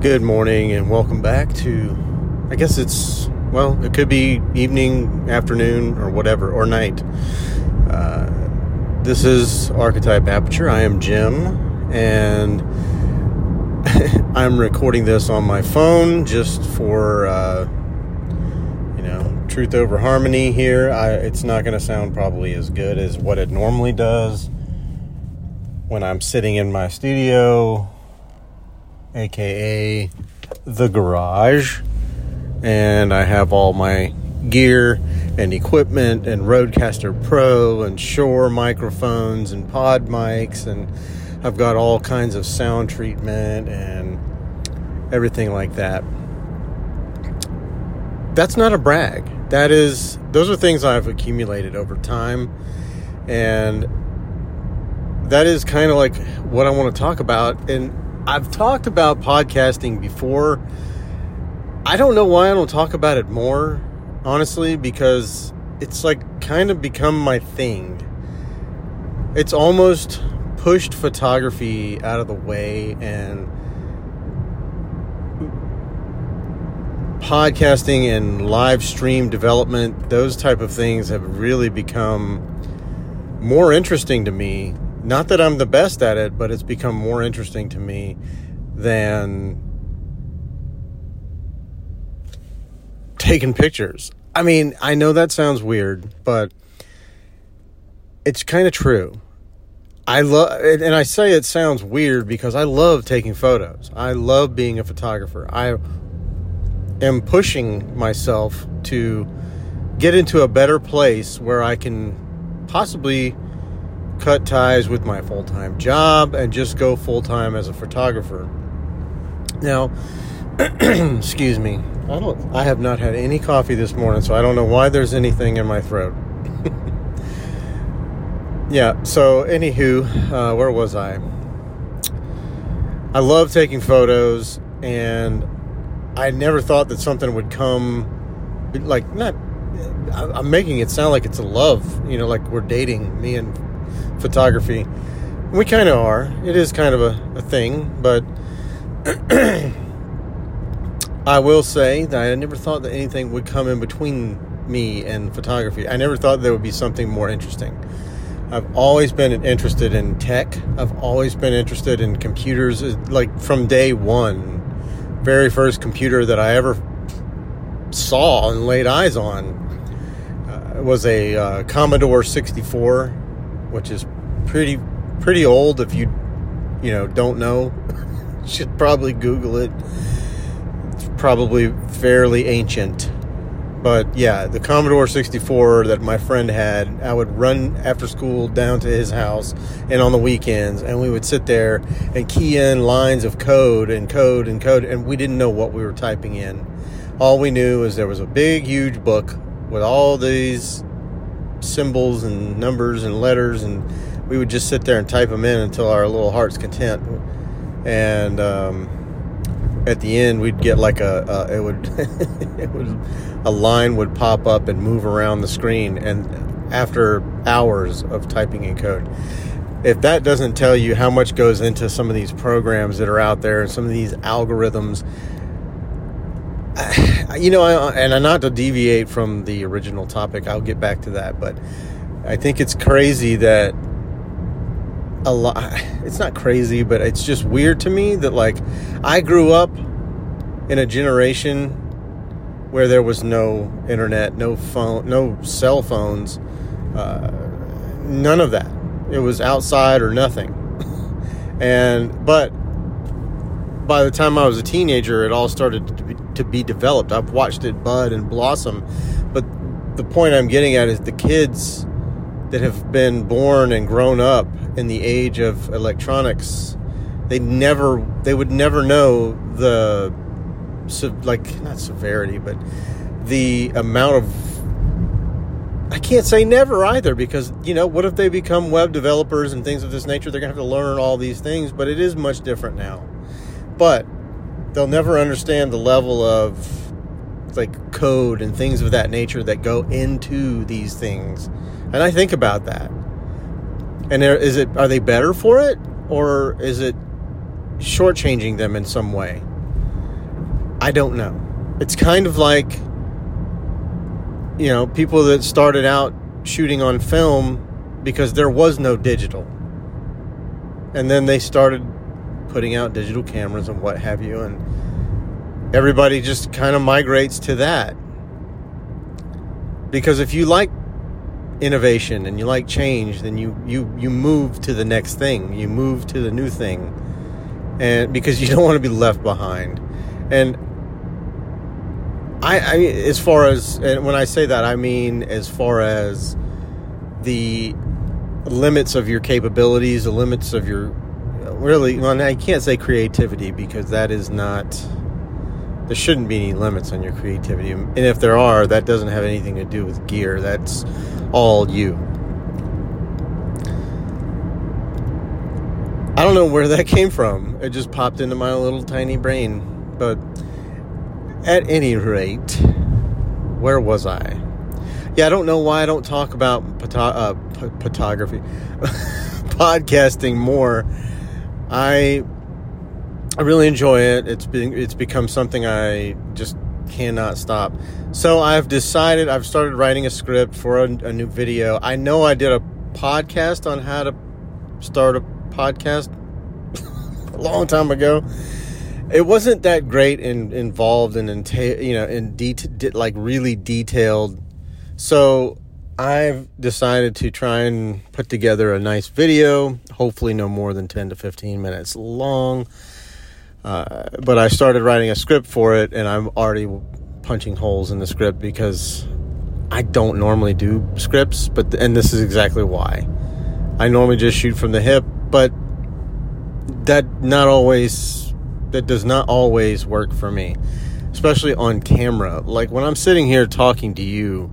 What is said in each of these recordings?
Good morning and welcome back to, I guess it's, well, it could be evening, afternoon, or whatever, or night. Uh, this is Archetype Aperture. I am Jim, and I'm recording this on my phone just for, uh, you know, truth over harmony here. I, it's not going to sound probably as good as what it normally does when I'm sitting in my studio aka the garage. And I have all my gear and equipment and Rodecaster Pro and Shure microphones and pod mics and I've got all kinds of sound treatment and everything like that. That's not a brag. That is those are things I've accumulated over time and that is kind of like what I want to talk about and I've talked about podcasting before. I don't know why I don't talk about it more, honestly, because it's like kind of become my thing. It's almost pushed photography out of the way and podcasting and live stream development, those type of things have really become more interesting to me not that I'm the best at it, but it's become more interesting to me than taking pictures. I mean, I know that sounds weird, but it's kind of true. I love, and I say it sounds weird because I love taking photos. I love being a photographer. I am pushing myself to get into a better place where I can possibly cut ties with my full time job and just go full time as a photographer. Now, excuse me, I don't. I have not had any coffee this morning, so I don't know why there's anything in my throat. yeah. So, anywho, uh, where was I? I love taking photos, and I never thought that something would come like not. I'm making it sound like it's a love, you know, like we're dating me and photography. We kind of are. It is kind of a, a thing, but I will say that I never thought that anything would come in between me and photography. I never thought there would be something more interesting. I've always been interested in tech. I've always been interested in computers, uh, like from day one. Very first computer that I ever saw and laid eyes on uh, was a uh, Commodore 64 which is pretty pretty old if you you know don't know. should probably Google it. It's probably fairly ancient. But yeah, the Commodore 64 that my friend had, I would run after school down to his house and on the weekends, and we would sit there and key in lines of code and code and code, and we didn't know what we were typing in. All we knew is there was a big, huge book with all these symbols and numbers and letters, and we would just sit there and type them in until our little heart's content. And um, at the end, we'd get like a, it would it would a line would pop up and move around the screen, and after hours of typing in code. If that doesn't tell you how much goes into some of these programs that are out there and some of these algorithms, you know, and not to deviate from the original topic, I'll get back to that, but I think it's crazy that a lot. It's not crazy, but it's just weird to me that like I grew up in a generation where there was no internet, no phone, no cell phones, uh, none of that. It was outside or nothing, and but by the time I was a teenager, it all started to be, developed. I've watched it bud and blossom. But the point I'm getting at is the kids that have been born and grown up in the age of electronics, they never, they would never know the, like, not severity, but the amount of I can't say never either because, you know, what if they become web developers and things of this nature? They're going to have to learn all these things, but it is much different now but they'll never understand the level of like code and things of that nature that go into these things. And I think about that. And there, is it are they better for it or is it shortchanging them in some way? I don't know. It's kind of like, you know, people that started out shooting on film because there was no digital. And then they started putting out digital cameras and what have you. And everybody just kind of migrates to that. Because if you like innovation and you like change, then you, you, you move to the next thing. You move to the new thing. And because you don't want to be left behind. And I, I as far as and when I say that, I mean as far as the limits of your capabilities, the limits of your really. Well, I can't say creativity because that is not. There shouldn't be any limits on your creativity, and if there are, that doesn't have anything to do with gear. That's all you. I don't know where that came from. It just popped into my little tiny brain, but at any rate, where was I? Yeah, I don't know why I don't talk about uh, photography, podcasting more. I I really enjoy it. It's been it's become something I just cannot stop. So I've decided I've started writing a script for a, a new video. I know I did a podcast on how to start a podcast a long time ago it wasn't that great and involved and enta- you know in detail like really detailed so i've decided to try and put together a nice video hopefully no more than 10 to 15 minutes long uh, but i started writing a script for it and i'm already punching holes in the script because i don't normally do scripts but and this is exactly why i normally just shoot from the hip but that not always that does not always work for me, especially on camera. Like when I'm sitting here talking to you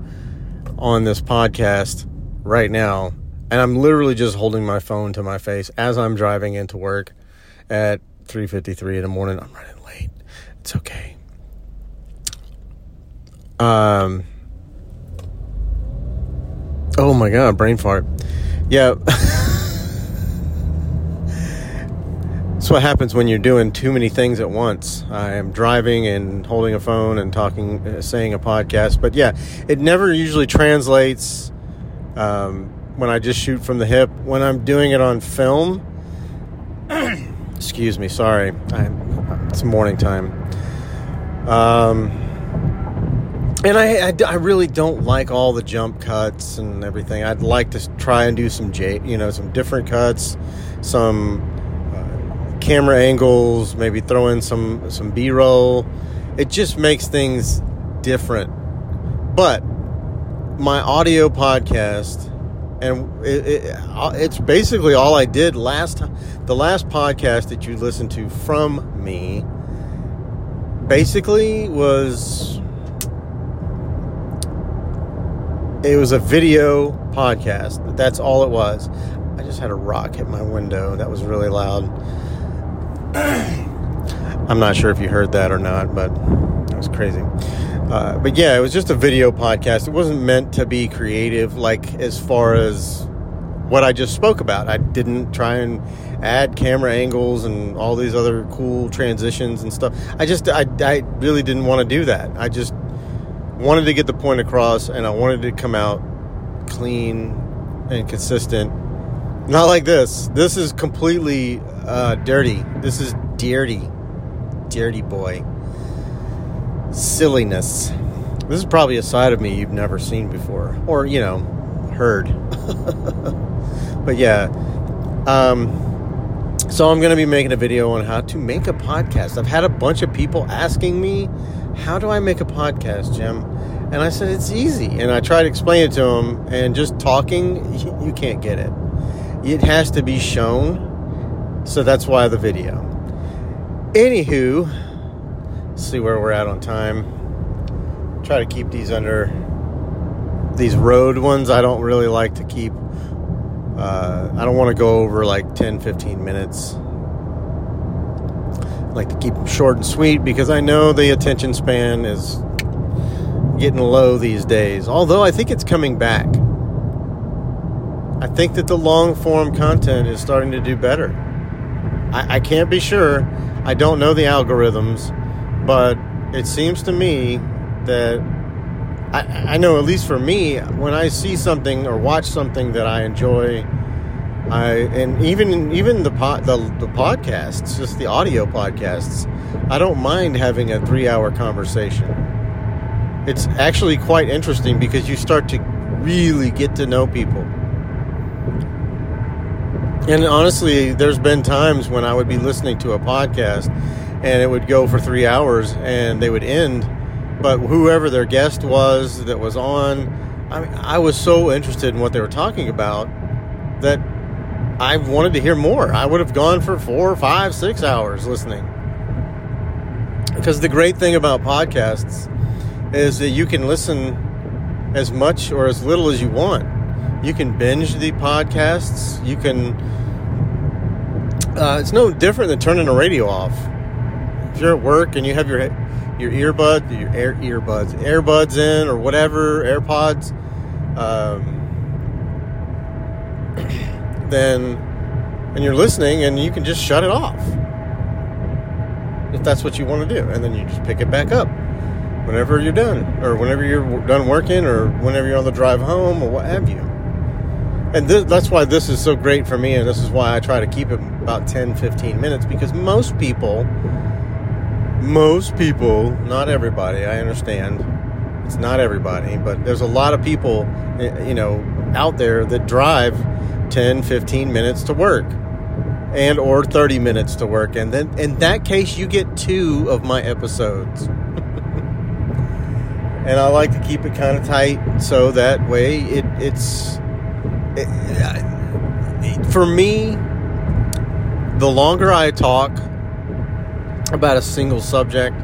on this podcast right now, and I'm literally just holding my phone to my face as I'm driving into work at 3:53 in the morning. I'm running late. It's okay. Um. Oh my god, brain fart. Yeah. That's what happens when you're doing too many things at once. I am driving and holding a phone and talking, uh, saying a podcast. But yeah, it never usually translates um, when I just shoot from the hip. When I'm doing it on film, excuse me, sorry, I'm, it's morning time. Um, and I, I, I, really don't like all the jump cuts and everything. I'd like to try and do some J, you know, some different cuts, some camera angles, maybe throw in some some B-roll. It just makes things different. But my audio podcast and it, it, uh, it's basically all I did last the last podcast that you listened to from me basically was it was a video podcast. That's all it was. I just had a rock hit my window. That was really loud. I'm not sure if you heard that or not, but that was crazy. Uh, but yeah, it was just a video podcast. It wasn't meant to be creative, like as far as what I just spoke about. I didn't try and add camera angles and all these other cool transitions and stuff. I just, I, I really didn't want to do that. I just wanted to get the point across and I wanted to come out clean and consistent not like this. This is completely uh, dirty. This is dirty. Dirty boy. Silliness. This is probably a side of me you've never seen before. Or, you know, heard. but yeah. Um, so I'm going to be making a video on how to make a podcast. I've had a bunch of people asking me, how do I make a podcast, Jim? And I said, it's easy. And I tried to explain it to them, and just talking, you can't get it it has to be shown. So that's why the video. Anywho, see where we're at on time. Try to keep these under these road ones. I don't really like to keep. Uh, I don't want to go over like 10, 15 minutes. I like to keep them short and sweet because I know the attention span is getting low these days. Although I think it's coming back. I think that the long form content is starting to do better. I, I can't be sure. I don't know the algorithms, but it seems to me that I, I know at least for me when I see something or watch something that I enjoy I and even even the pod the, the podcasts just the audio podcasts I don't mind having a 3 hour conversation it's actually quite interesting because you start to really get to know people and honestly there's been times when I would be listening to a podcast and it would go for 3 hours and they would end but whoever their guest was that was on, I mean, I was so interested in what they were talking about that I wanted to hear more. I would have gone for four, five, six hours listening. Because the great thing about podcasts is that you can listen as much or as little as you want. You can binge the podcasts. You can. Uh, it's no different than turning a radio off. If you're at work and you have your your earbud, your air earbuds, earbuds in or whatever, AirPods, um, then and you're listening and you can just shut it off if that's what you want to do, and then you just pick it back up whenever you're done, or whenever you're done working, or whenever you're on the drive home, or what have you. And this, that's why this is so great for me, and this is why I try to keep it about 10, 15 minutes because most people most people, not everybody, I understand. It's not everybody, but there's a lot of people, you know, out there that drive 10, 15 minutes to work and or 30 minutes to work and then in that case you get two of my episodes. and I like to keep it kind of tight so that way it it's eh, for me the longer I talk about a single subject,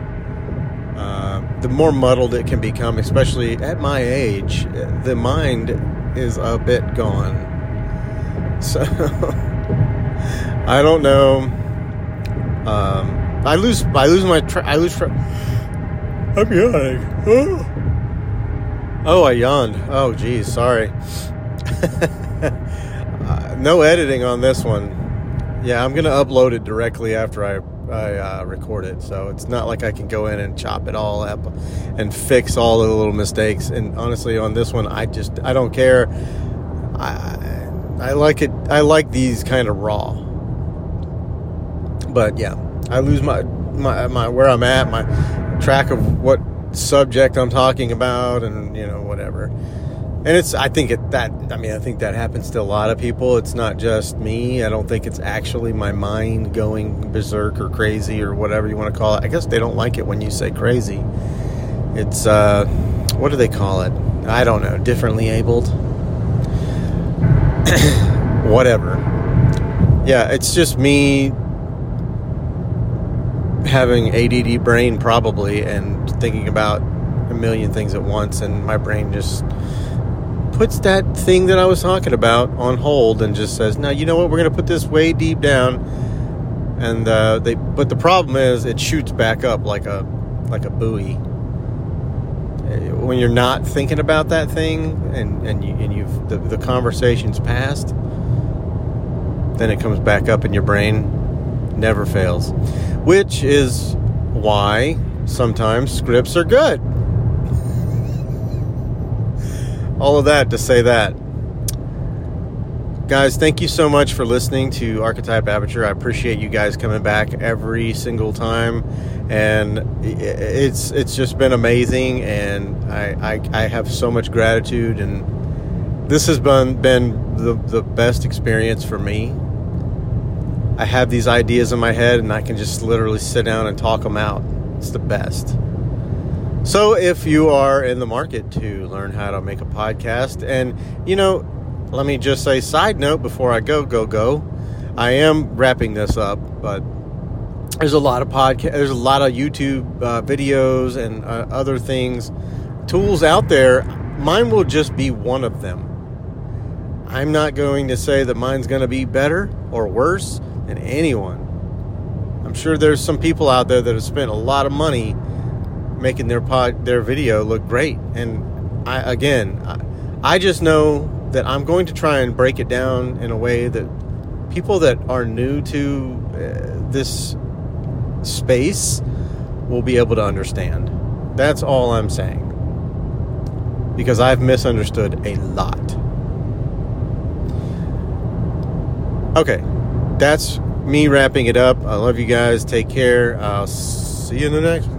uh, the more muddled it can become, especially at my age. The mind is a bit gone. So I don't know. Um, I lose. I lose my. Tra- I lose. Tra- I'm yawning. Oh. oh, I yawned. Oh, geez. Sorry. no editing on this one. Yeah, I'm gonna upload it directly after I I uh, record it, so it's not like I can go in and chop it all up and fix all the little mistakes. And honestly, on this one, I just I don't care. I I like it. I like these kind of raw. But yeah, I lose my my my where I'm at, my track of what subject I'm talking about, and you know whatever and it's i think it that i mean i think that happens to a lot of people. It's not just me. I don't think it's actually my mind going berserk or crazy or whatever you want to call it. I guess they don't like it when you say crazy. It's uh what do they call it? I don't know. Differently abled? Whatever. Yeah it's just me having add brain probably and thinking about a million things at once and my brain just puts that thing that I was talking about on hold and just says, "Now you know what? We're going to put this way deep down." And uh, they, but the problem is, it shoots back up like a like a buoy. When you're not thinking about that thing, and and you and you've the, the conversation's passed, then it comes back up in your brain. Never fails, which is why sometimes scripts are good all of that to say that. Guys, thank you so much for listening to Archetype Aperture. I appreciate you guys coming back every single time, and it's it's just been amazing. And I I, I have so much gratitude, and this has been been the the best experience for me. I have these ideas in my head, and I can just literally sit down and talk them out. It's the best. So, if you are in the market to learn how to make a podcast, and you know, let me just say, side note before I go, go, go, I am wrapping this up, but there's a lot of podcast, there's a lot of YouTube uh, videos and uh, other things, tools out there. Mine will just be one of them. I'm not going to say that mine's going to be better or worse than anyone. I'm sure there's some people out there that have spent a lot of money making their pod their video look great. And I again, I, I just know that I'm going to try and break it down in a way that people that are new to uh, this space will be able to understand. That's all I'm saying. Because I've misunderstood a lot. Okay, that's me wrapping it up. I love you guys. Take care. I'll see you in the next